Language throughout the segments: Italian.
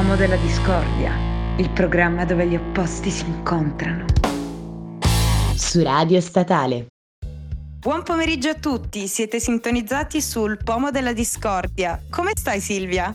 Pomo della Discordia, il programma dove gli opposti si incontrano. Su Radio Statale. Buon pomeriggio a tutti, siete sintonizzati sul Pomo della Discordia. Come stai Silvia?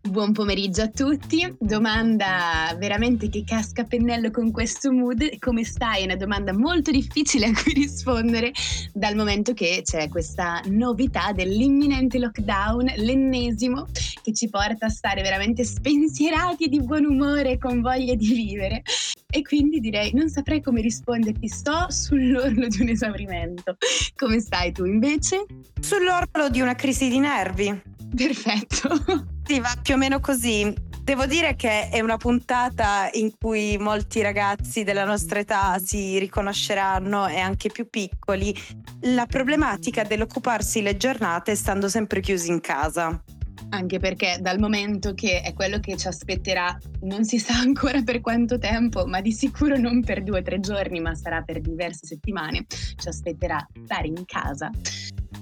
Buon pomeriggio a tutti. Domanda veramente che casca a pennello con questo mood. Come stai? È una domanda molto difficile a cui rispondere dal momento che c'è questa novità dell'imminente lockdown, l'ennesimo, che ci porta a stare veramente spensierati e di buon umore, con voglia di vivere. E quindi direi, non saprei come risponderti, sto sull'orlo di un esaurimento. Come stai tu invece? Sull'orlo di una crisi di nervi. Perfetto. Sì, va più o meno così. Devo dire che è una puntata in cui molti ragazzi della nostra età si riconosceranno e anche più piccoli. La problematica dell'occuparsi le giornate stando sempre chiusi in casa. Anche perché dal momento che è quello che ci aspetterà, non si sa ancora per quanto tempo, ma di sicuro non per due o tre giorni, ma sarà per diverse settimane, ci aspetterà stare in casa.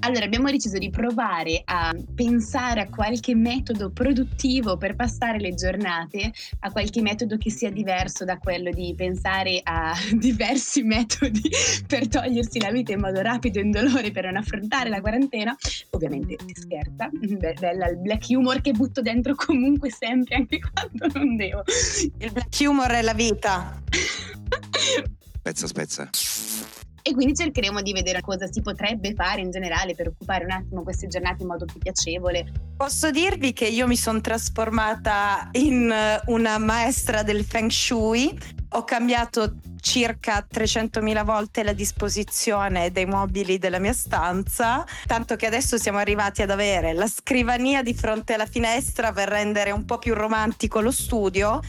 Allora abbiamo deciso di provare a pensare a qualche metodo produttivo per passare le giornate, a qualche metodo che sia diverso da quello di pensare a diversi metodi per togliersi la vita in modo rapido e indolore per non affrontare la quarantena. Ovviamente si scherza, bella il black humor che butto dentro comunque sempre anche quando non devo. Il black humor è la vita. spezza spezza e quindi cercheremo di vedere cosa si potrebbe fare in generale per occupare un attimo queste giornate in modo più piacevole. Posso dirvi che io mi sono trasformata in eh, una maestra del feng shui, ho cambiato circa 300.000 volte la disposizione dei mobili della mia stanza, tanto che adesso siamo arrivati ad avere la scrivania di fronte alla finestra per rendere un po' più romantico lo studio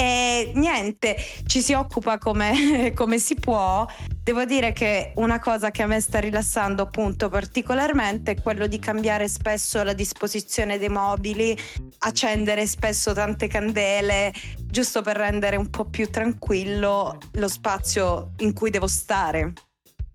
e niente, ci si occupa come, come, si può. Devo dire che una cosa che a me sta rilassando appunto particolarmente è quello di cambiare spesso la disposizione dei mobili, accendere spesso tante candele, giusto per rendere un po' più tranquillo lo spazio in cui devo stare.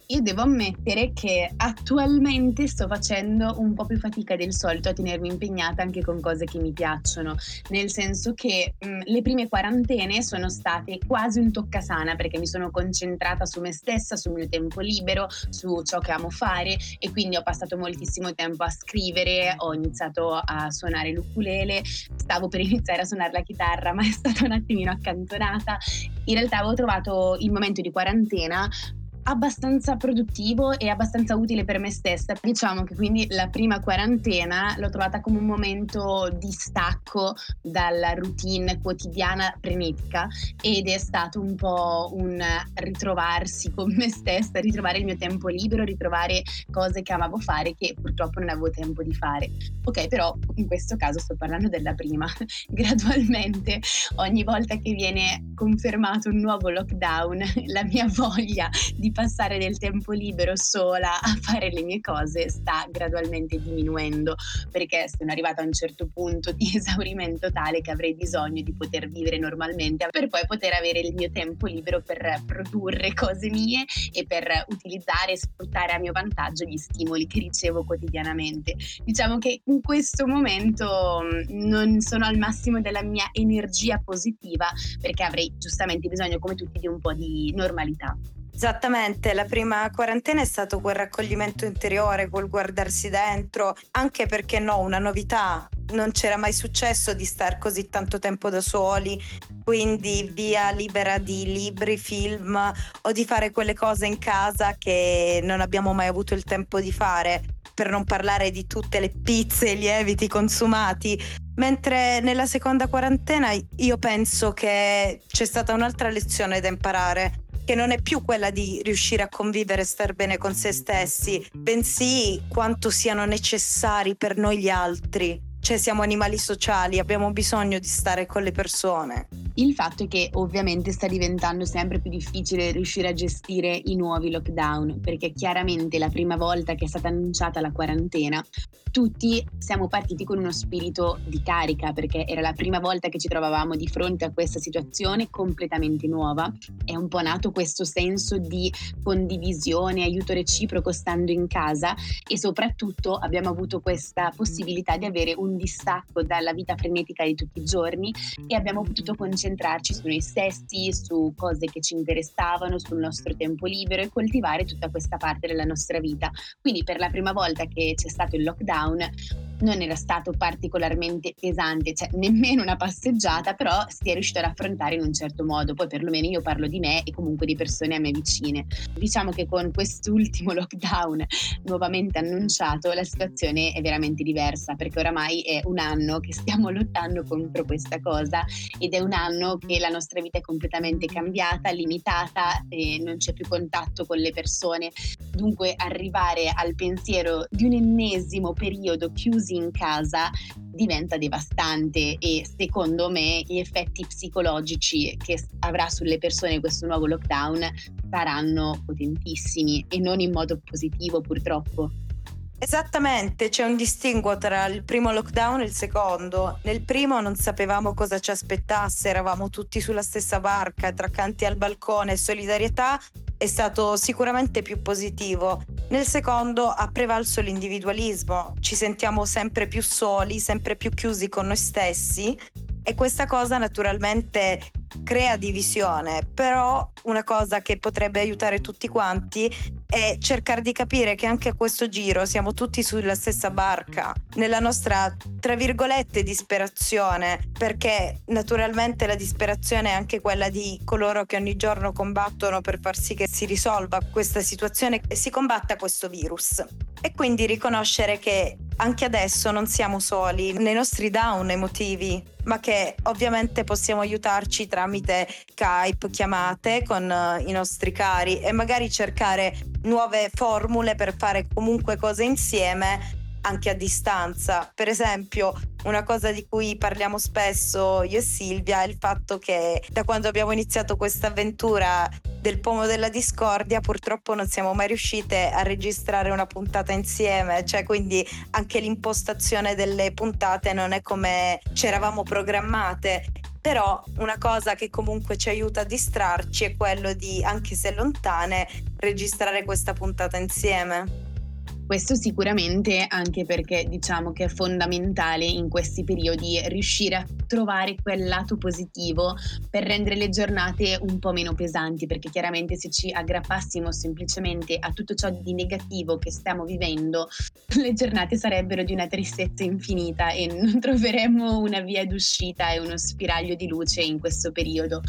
Io devo ammettere che attualmente sto facendo un po' più fatica del solito a tenermi impegnata anche con cose che mi piacciono, nel senso che mh, le prime quarantene sono state quasi un toccasana perché mi sono concentrata su me stessa, sul mio tempo libero, su ciò che amo fare e quindi ho passato moltissimo tempo a scrivere, ho iniziato a suonare l'ukulele, stavo per iniziare a suonare la chitarra ma è stata un attimino accantonata. In realtà avevo trovato il momento di quarantena abbastanza produttivo e abbastanza utile per me stessa. Diciamo che quindi la prima quarantena l'ho trovata come un momento di stacco dalla routine quotidiana frenetica ed è stato un po' un ritrovarsi con me stessa, ritrovare il mio tempo libero, ritrovare cose che amavo fare che purtroppo non avevo tempo di fare. Ok, però in questo caso sto parlando della prima. Gradualmente, ogni volta che viene confermato un nuovo lockdown, la mia voglia di passare del tempo libero sola a fare le mie cose sta gradualmente diminuendo perché sono arrivata a un certo punto di esaurimento tale che avrei bisogno di poter vivere normalmente per poi poter avere il mio tempo libero per produrre cose mie e per utilizzare e sfruttare a mio vantaggio gli stimoli che ricevo quotidianamente. Diciamo che in questo momento mm, non sono al massimo della mia energia positiva perché avrei giustamente bisogno come tutti di un po' di normalità. Esattamente, la prima quarantena è stato quel raccoglimento interiore, quel guardarsi dentro, anche perché no, una novità, non c'era mai successo di stare così tanto tempo da soli, quindi via libera di libri, film o di fare quelle cose in casa che non abbiamo mai avuto il tempo di fare, per non parlare di tutte le pizze e lieviti consumati. Mentre nella seconda quarantena io penso che c'è stata un'altra lezione da imparare che non è più quella di riuscire a convivere e star bene con se stessi, bensì quanto siano necessari per noi gli altri. Cioè siamo animali sociali, abbiamo bisogno di stare con le persone. Il fatto è che ovviamente sta diventando sempre più difficile riuscire a gestire i nuovi lockdown, perché chiaramente la prima volta che è stata annunciata la quarantena, tutti siamo partiti con uno spirito di carica, perché era la prima volta che ci trovavamo di fronte a questa situazione completamente nuova. È un po' nato questo senso di condivisione, aiuto reciproco stando in casa e soprattutto abbiamo avuto questa possibilità di avere un distacco dalla vita frenetica di tutti i giorni e abbiamo potuto concentrarci concentrarci su noi stessi, su cose che ci interessavano, sul nostro tempo libero e coltivare tutta questa parte della nostra vita. Quindi per la prima volta che c'è stato il lockdown non era stato particolarmente pesante, cioè nemmeno una passeggiata, però si è riuscito ad affrontare in un certo modo. Poi perlomeno io parlo di me e comunque di persone a me vicine. Diciamo che con quest'ultimo lockdown nuovamente annunciato la situazione è veramente diversa perché oramai è un anno che stiamo lottando contro questa cosa ed è un anno che la nostra vita è completamente cambiata, limitata non c'è più contatto con le persone. Dunque arrivare al pensiero di un ennesimo periodo chiuso chiusi in casa diventa devastante e secondo me gli effetti psicologici che avrà sulle persone questo nuovo lockdown saranno potentissimi e non in modo positivo purtroppo. Esattamente, c'è un distinguo tra il primo lockdown e il secondo. Nel primo non sapevamo cosa ci aspettasse, eravamo tutti sulla stessa barca, tra canti al balcone solidarietà è stato sicuramente più positivo. Nel secondo ha prevalso l'individualismo, ci sentiamo sempre più soli, sempre più chiusi con noi stessi e questa cosa naturalmente crea divisione, però una cosa che potrebbe aiutare tutti quanti è cercare di capire che anche a questo giro siamo tutti sulla stessa barca, nella nostra, tra virgolette, disperazione, perché naturalmente la disperazione è anche quella di coloro che ogni giorno combattono per far sì che si risolva questa situazione e si combatta questo virus. E quindi riconoscere che anche adesso non siamo soli nei nostri down emotivi, ma che ovviamente possiamo aiutarci tramite Skype, chiamate con uh, i nostri cari e magari cercare nuove formule per fare comunque cose insieme anche a distanza. Per esempio, una cosa di cui parliamo spesso io e Silvia è il fatto che da quando abbiamo iniziato questa avventura del pomo della discordia purtroppo non siamo mai riuscite a registrare una puntata insieme, cioè quindi anche l'impostazione delle puntate non è come ci eravamo programmate però una cosa che comunque ci aiuta a distrarci è quello di, anche se lontane, registrare questa puntata insieme. Questo sicuramente anche perché diciamo che è fondamentale in questi periodi riuscire a trovare quel lato positivo per rendere le giornate un po' meno pesanti, perché chiaramente se ci aggrappassimo semplicemente a tutto ciò di negativo che stiamo vivendo, le giornate sarebbero di una tristezza infinita e non troveremmo una via d'uscita e uno spiraglio di luce in questo periodo.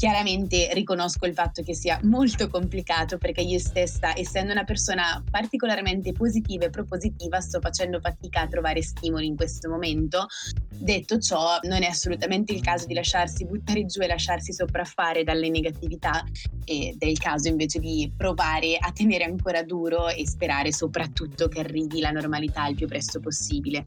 Chiaramente riconosco il fatto che sia molto complicato perché io stessa, essendo una persona particolarmente positiva e propositiva, sto facendo fatica a trovare stimoli in questo momento. Detto ciò, non è assolutamente il caso di lasciarsi buttare giù e lasciarsi sopraffare dalle negatività ed è il caso invece di provare a tenere ancora duro e sperare soprattutto che arrivi la normalità il più presto possibile.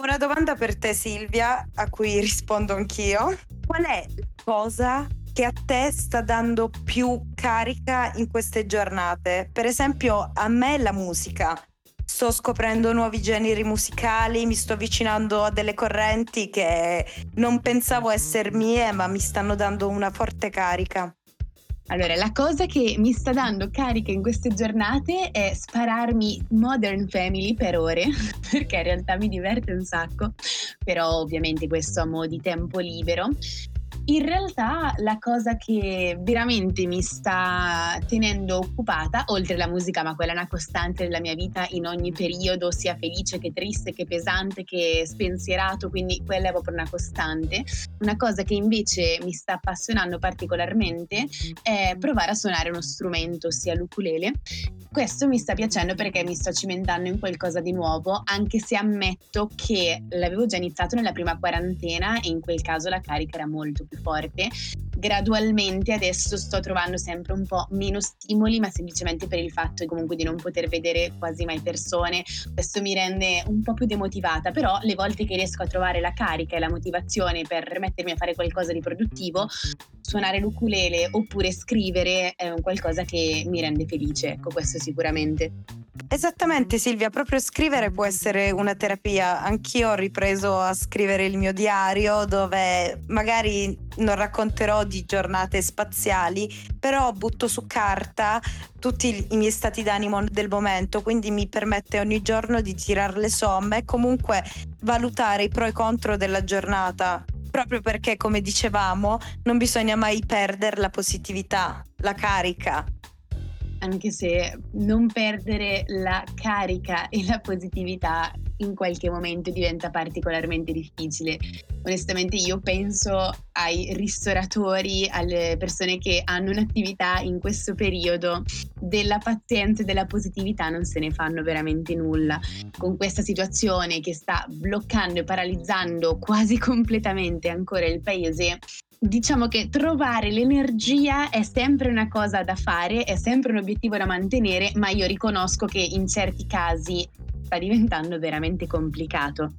Una domanda per te Silvia, a cui rispondo anch'io. Qual è la cosa che a te sta dando più carica in queste giornate? Per esempio, a me la musica. Sto scoprendo nuovi generi musicali, mi sto avvicinando a delle correnti che non pensavo essere mie, ma mi stanno dando una forte carica. Allora, la cosa che mi sta dando carica in queste giornate è spararmi Modern Family per ore, perché in realtà mi diverte un sacco, però ovviamente questo a mo' di tempo libero. In realtà la cosa che veramente mi sta tenendo occupata, oltre alla musica, ma quella è una costante della mia vita in ogni periodo, sia felice che triste, che pesante, che spensierato, quindi quella è proprio una costante. Una cosa che invece mi sta appassionando particolarmente è provare a suonare uno strumento, ossia l'ukulele. Questo mi sta piacendo perché mi sto cimentando in qualcosa di nuovo, anche se ammetto che l'avevo già iniziato nella prima quarantena e in quel caso la carica era molto più forte. gradualmente adesso sto trovando sempre un po' meno stimoli, ma semplicemente per il fatto comunque di non poter vedere quasi mai persone. Questo mi rende un po' più demotivata, però le volte che riesco a trovare la carica e la motivazione per mettermi a fare qualcosa di produttivo, suonare l'ukulele oppure scrivere è un qualcosa che mi rende felice, ecco questo sicuramente. Esattamente Silvia, proprio scrivere può essere una terapia. Anch'io ho ripreso a scrivere il mio diario dove magari non racconterò di giornate spaziali, però butto su carta tutti i miei stati d'animo del momento, quindi mi permette ogni giorno di tirare le somme e comunque valutare i pro e contro della giornata proprio perché, come dicevamo, non bisogna mai perdere la positività, la carica. Anche se non perdere la carica e la positività in qualche momento diventa particolarmente difficile. Onestamente io penso ai ristoratori, alle persone che hanno un'attività in questo periodo, della pazienza e della positività non se ne fanno veramente nulla. Con questa situazione che sta bloccando e paralizzando quasi completamente ancora il paese, diciamo che trovare l'energia è sempre una cosa da fare, è sempre un obiettivo da mantenere, ma io riconosco che in certi casi sta diventando veramente complicato.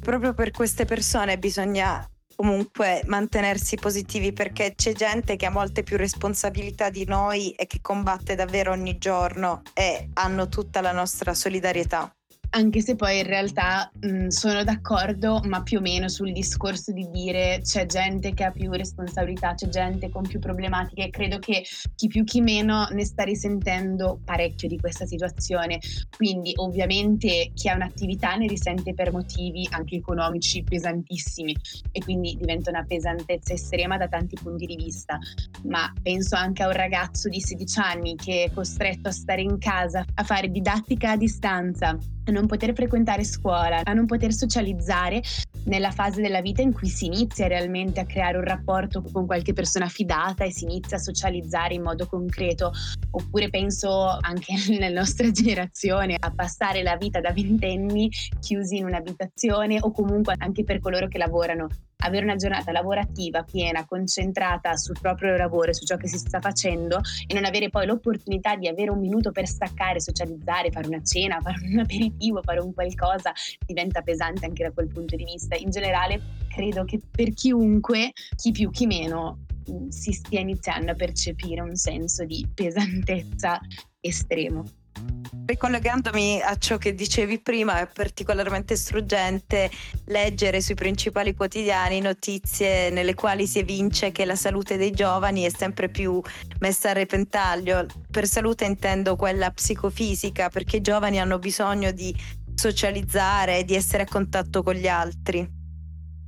Proprio per queste persone bisogna comunque mantenersi positivi perché c'è gente che ha molte più responsabilità di noi e che combatte davvero ogni giorno e hanno tutta la nostra solidarietà anche se poi in realtà mh, sono d'accordo, ma più o meno sul discorso di dire c'è gente che ha più responsabilità, c'è gente con più problematiche. Credo che chi più chi meno ne sta risentendo parecchio di questa situazione. Quindi ovviamente chi ha un'attività ne risente per motivi anche economici pesantissimi e quindi diventa una pesantezza estrema da tanti punti di vista. Ma penso anche a un ragazzo di 16 anni che è costretto a stare in casa a fare didattica a distanza a non poter frequentare scuola, a non poter socializzare nella fase della vita in cui si inizia realmente a creare un rapporto con qualche persona fidata e si inizia a socializzare in modo concreto. Oppure penso anche nella nostra generazione a passare la vita da ventenni chiusi in un'abitazione o comunque anche per coloro che lavorano avere una giornata lavorativa piena, concentrata sul proprio lavoro su ciò che si sta facendo e non avere poi l'opportunità di avere un minuto per staccare, socializzare, fare una cena, fare un aperitivo, fare un qualcosa, diventa pesante anche da quel punto di vista. In generale credo che per chiunque, chi più chi meno, mm, si stia iniziando a percepire un senso di pesantezza estremo. Ricollegandomi a ciò che dicevi prima, è particolarmente struggente leggere sui principali quotidiani notizie nelle quali si evince che la salute dei giovani è sempre più messa a repentaglio. Per salute intendo quella psicofisica, perché i giovani hanno bisogno di socializzare, di essere a contatto con gli altri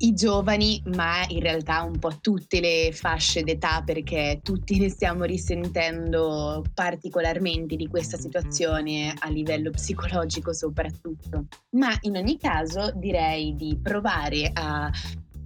i giovani, ma in realtà un po' tutte le fasce d'età, perché tutti ne stiamo risentendo particolarmente di questa situazione a livello psicologico soprattutto. Ma in ogni caso direi di provare a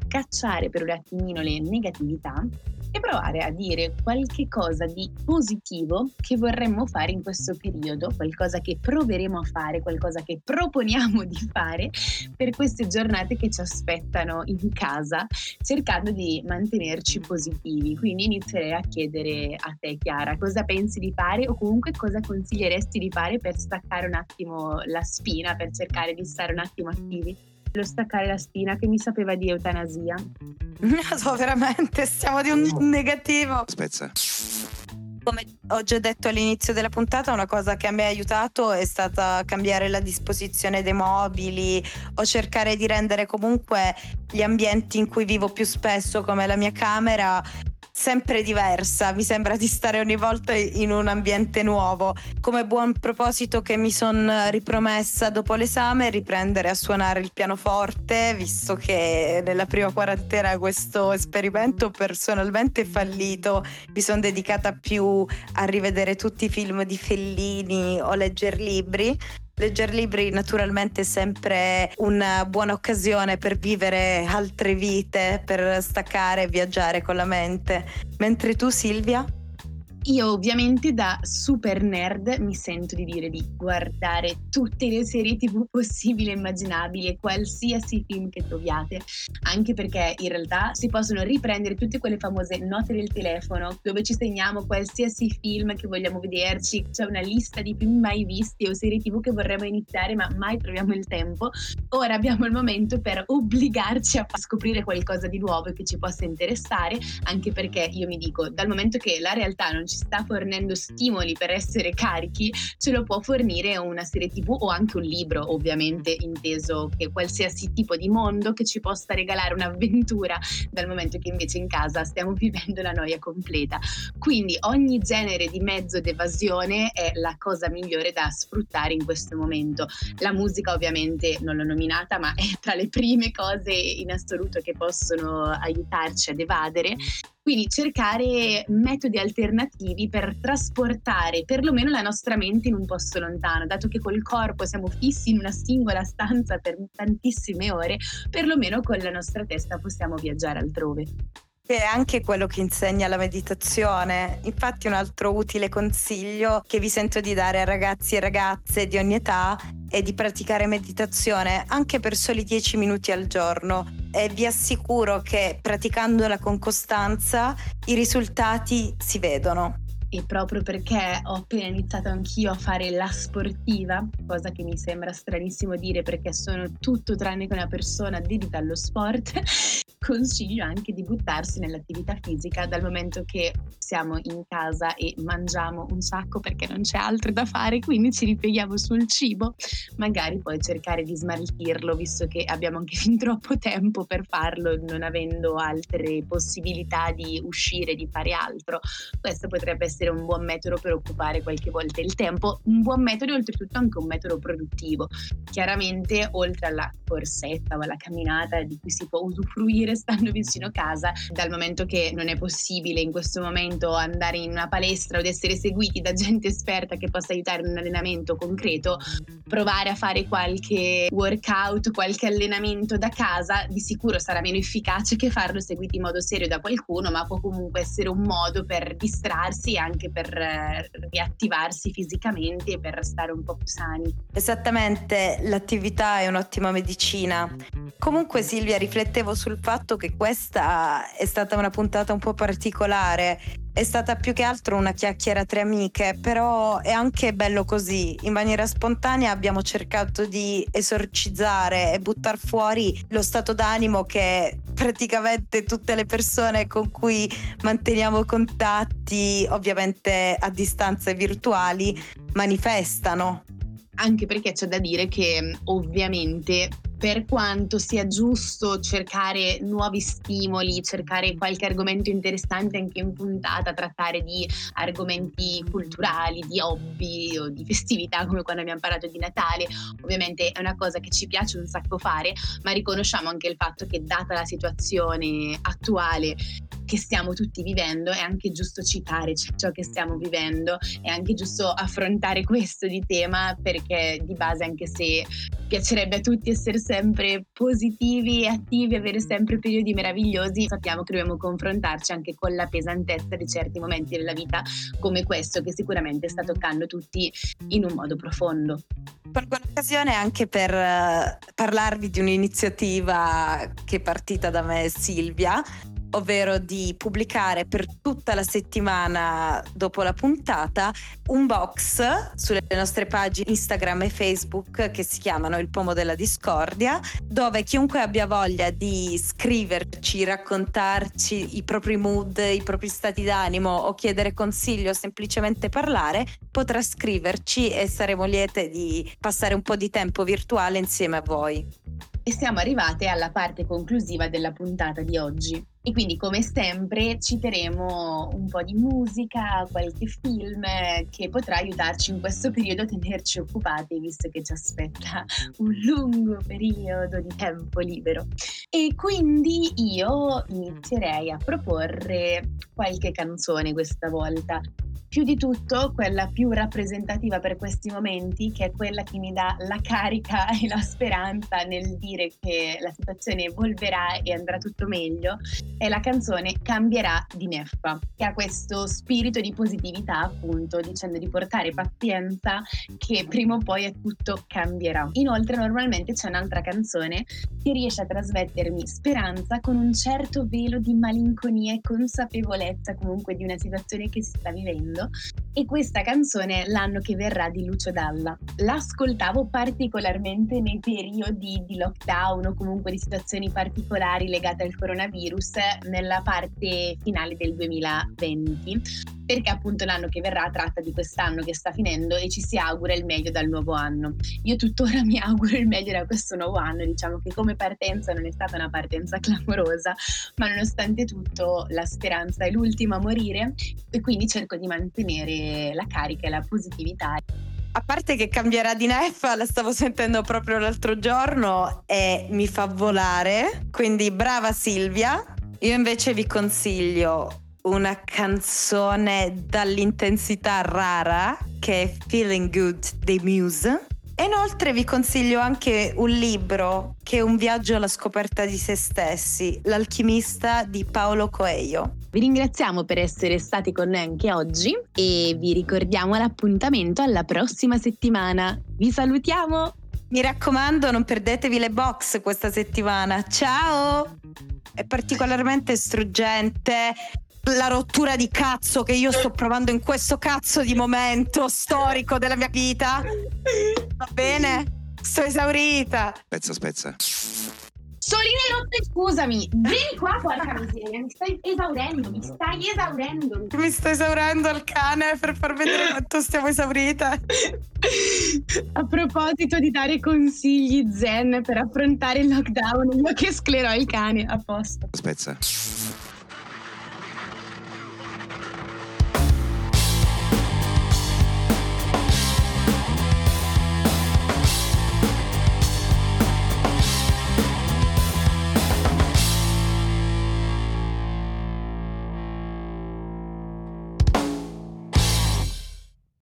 cacciare per un attimino le negatività e provare a dire qualche cosa di positivo che vorremmo fare in questo periodo, qualcosa che proveremo a fare, qualcosa che proponiamo di fare per queste giornate che ci aspettano in casa, cercando di mantenerci positivi. Quindi inizierei a chiedere a te Chiara cosa pensi di fare o comunque cosa consiglieresti di fare per staccare un attimo la spina, per cercare di stare un attimo attivi lo staccare la spina che mi sapeva di eutanasia. No, veramente, stiamo di un negativo. Spezza. Come ho già detto all'inizio della puntata, una cosa che a me ha aiutato è stata cambiare la disposizione dei mobili o cercare di rendere comunque gli ambienti in cui vivo più spesso, come la mia camera, sempre diversa, mi sembra di stare ogni volta in un ambiente nuovo. Come buon proposito che mi sono ripromessa dopo l'esame riprendere a suonare il pianoforte, visto che nella prima quarantena questo esperimento personalmente è fallito, mi sono dedicata più a rivedere tutti i film di Fellini o leggere libri Leggere libri naturalmente è sempre una buona occasione per vivere altre vite, per staccare e viaggiare con la mente. Mentre tu Silvia? Io ovviamente da super nerd mi sento di dire di guardare tutte le serie tv possibili e immaginabili qualsiasi film che troviate, anche perché in realtà si possono riprendere tutte quelle famose note del telefono dove ci segniamo qualsiasi film che vogliamo vederci, c'è una lista di film mai visti o serie tv che vorremmo iniziare ma mai troviamo il tempo. Ora abbiamo il momento per obbligarci a scoprire qualcosa di nuovo che ci possa interessare, anche perché io mi dico, dal momento che la realtà non ci ci sta fornendo stimoli per essere carichi, ce lo può fornire una serie tv o anche un libro, ovviamente inteso che qualsiasi tipo di mondo che ci possa regalare un'avventura, dal momento che invece in casa stiamo vivendo la noia completa. Quindi ogni genere di mezzo d'evasione è la cosa migliore da sfruttare in questo momento. La musica ovviamente non l'ho nominata, ma è tra le prime cose in assoluto che possono aiutarci ad evadere quindi cercare metodi alternativi per trasportare perlomeno la nostra mente in un posto lontano, dato che col corpo siamo fissi in una singola stanza per tantissime ore, perlomeno con la nostra testa possiamo viaggiare altrove è anche quello che insegna la meditazione. Infatti un altro utile consiglio che vi sento di dare a ragazzi e ragazze di ogni età è di praticare meditazione anche per soli 10 minuti al giorno. E vi assicuro che praticandola con costanza i risultati si vedono e proprio perché ho appena iniziato anch'io a fare la sportiva, cosa che mi sembra stranissimo dire perché sono tutto tranne che una persona dedita allo sport, consiglio anche di buttarsi nell'attività fisica dal momento che siamo in casa e mangiamo un sacco perché non c'è altro da fare, quindi ci ripieghiamo sul cibo, magari poi cercare di smaltirlo visto che abbiamo anche fin troppo tempo per farlo non avendo altre possibilità di uscire, di fare altro. Questo potrebbe essere essere un buon metodo per occupare qualche volta il tempo, un buon metodo e oltretutto anche un metodo produttivo. Chiaramente oltre alla corsetta o alla camminata di cui si può usufruire stando vicino a casa, dal momento che non è possibile in questo momento andare in una palestra o essere seguiti da gente esperta che possa aiutare in un allenamento concreto, provare a fare qualche workout, qualche allenamento da casa, di sicuro sarà meno efficace che farlo seguito in modo serio da qualcuno, ma può comunque essere un modo per distrarsi e anche per eh, riattivarsi fisicamente e per stare un po' più sani. Esattamente, l'attività è un'ottima medicina. Comunque Silvia, riflettevo sul fatto che questa è stata una puntata un po' particolare è stata più che altro una chiacchiera tra amiche, però è anche bello così. In maniera spontanea abbiamo cercato di esorcizzare e buttare fuori lo stato d'animo che praticamente tutte le persone con cui manteniamo contatti, ovviamente a distanze virtuali, manifestano. Anche perché c'è da dire che ovviamente per quanto sia giusto cercare nuovi stimoli, cercare qualche argomento interessante anche in puntata, trattare di argomenti culturali, di hobby o di festività come quando abbiamo parlato di Natale, ovviamente è una cosa che ci piace un sacco fare, ma riconosciamo anche il fatto che data la situazione attuale che stiamo tutti vivendo, è anche giusto citare ciò che stiamo vivendo, è anche giusto affrontare questo di tema perché di base anche se piacerebbe a tutti essere sempre positivi e attivi, avere sempre periodi meravigliosi, sappiamo che dobbiamo confrontarci anche con la pesantezza di certi momenti della vita come questo che sicuramente sta toccando tutti in un modo profondo. Colgo l'occasione anche per uh, parlarvi di un'iniziativa che è partita da me Silvia, ovvero di pubblicare per tutta la settimana dopo la puntata un box sulle nostre pagine Instagram e Facebook che si chiamano Il Pomo della Discordia, dove chiunque abbia voglia di scriverci, raccontarci i propri mood, i propri stati d'animo o chiedere consiglio o semplicemente parlare, potrà scriverci e saremo liete di passare un po' di tempo virtuale insieme a voi. E siamo arrivate alla parte conclusiva della puntata di oggi. E quindi come sempre citeremo un po' di musica, qualche film che potrà aiutarci in questo periodo a tenerci occupati visto che ci aspetta un lungo periodo di tempo libero. E quindi io inizierei a proporre qualche canzone questa volta più di tutto quella più rappresentativa per questi momenti, che è quella che mi dà la carica e la speranza nel dire che la situazione evolverà e andrà tutto meglio, è la canzone Cambierà di Neffa, che ha questo spirito di positività, appunto, dicendo di portare pazienza che prima o poi tutto cambierà. Inoltre, normalmente c'è un'altra canzone che riesce a trasmettermi speranza con un certo velo di malinconia e consapevolezza comunque di una situazione che si sta vivendo. E questa canzone l'anno che verrà di Lucio Dalla. L'ascoltavo particolarmente nei periodi di lockdown o comunque di situazioni particolari legate al coronavirus nella parte finale del 2020 perché appunto l'anno che verrà tratta di quest'anno che sta finendo e ci si augura il meglio dal nuovo anno. Io tuttora mi auguro il meglio da questo nuovo anno, diciamo che come partenza non è stata una partenza clamorosa, ma nonostante tutto la speranza è l'ultima a morire e quindi cerco di mantenere la carica e la positività. A parte che cambierà di neffa, la stavo sentendo proprio l'altro giorno e mi fa volare, quindi brava Silvia. Io invece vi consiglio una canzone dall'intensità rara che è Feeling Good dei Muse. E inoltre vi consiglio anche un libro che è un viaggio alla scoperta di se stessi, L'alchimista di Paolo Coelho. Vi ringraziamo per essere stati con noi anche oggi e vi ricordiamo l'appuntamento alla prossima settimana. Vi salutiamo! Mi raccomando, non perdetevi le box questa settimana. Ciao! È particolarmente struggente la rottura di cazzo che io sto provando in questo cazzo di momento storico della mia vita. Va bene? Sto esaurita. Spezza, spezza. Soline rotte, scusami, vieni qua, porca miseria, mi stai esaurendo, mi stai esaurendo. Mi sto esaurendo al cane per far vedere quanto stiamo esaurite. A proposito di dare consigli zen per affrontare il lockdown, io che sclerò il cane, a posto. Spezza.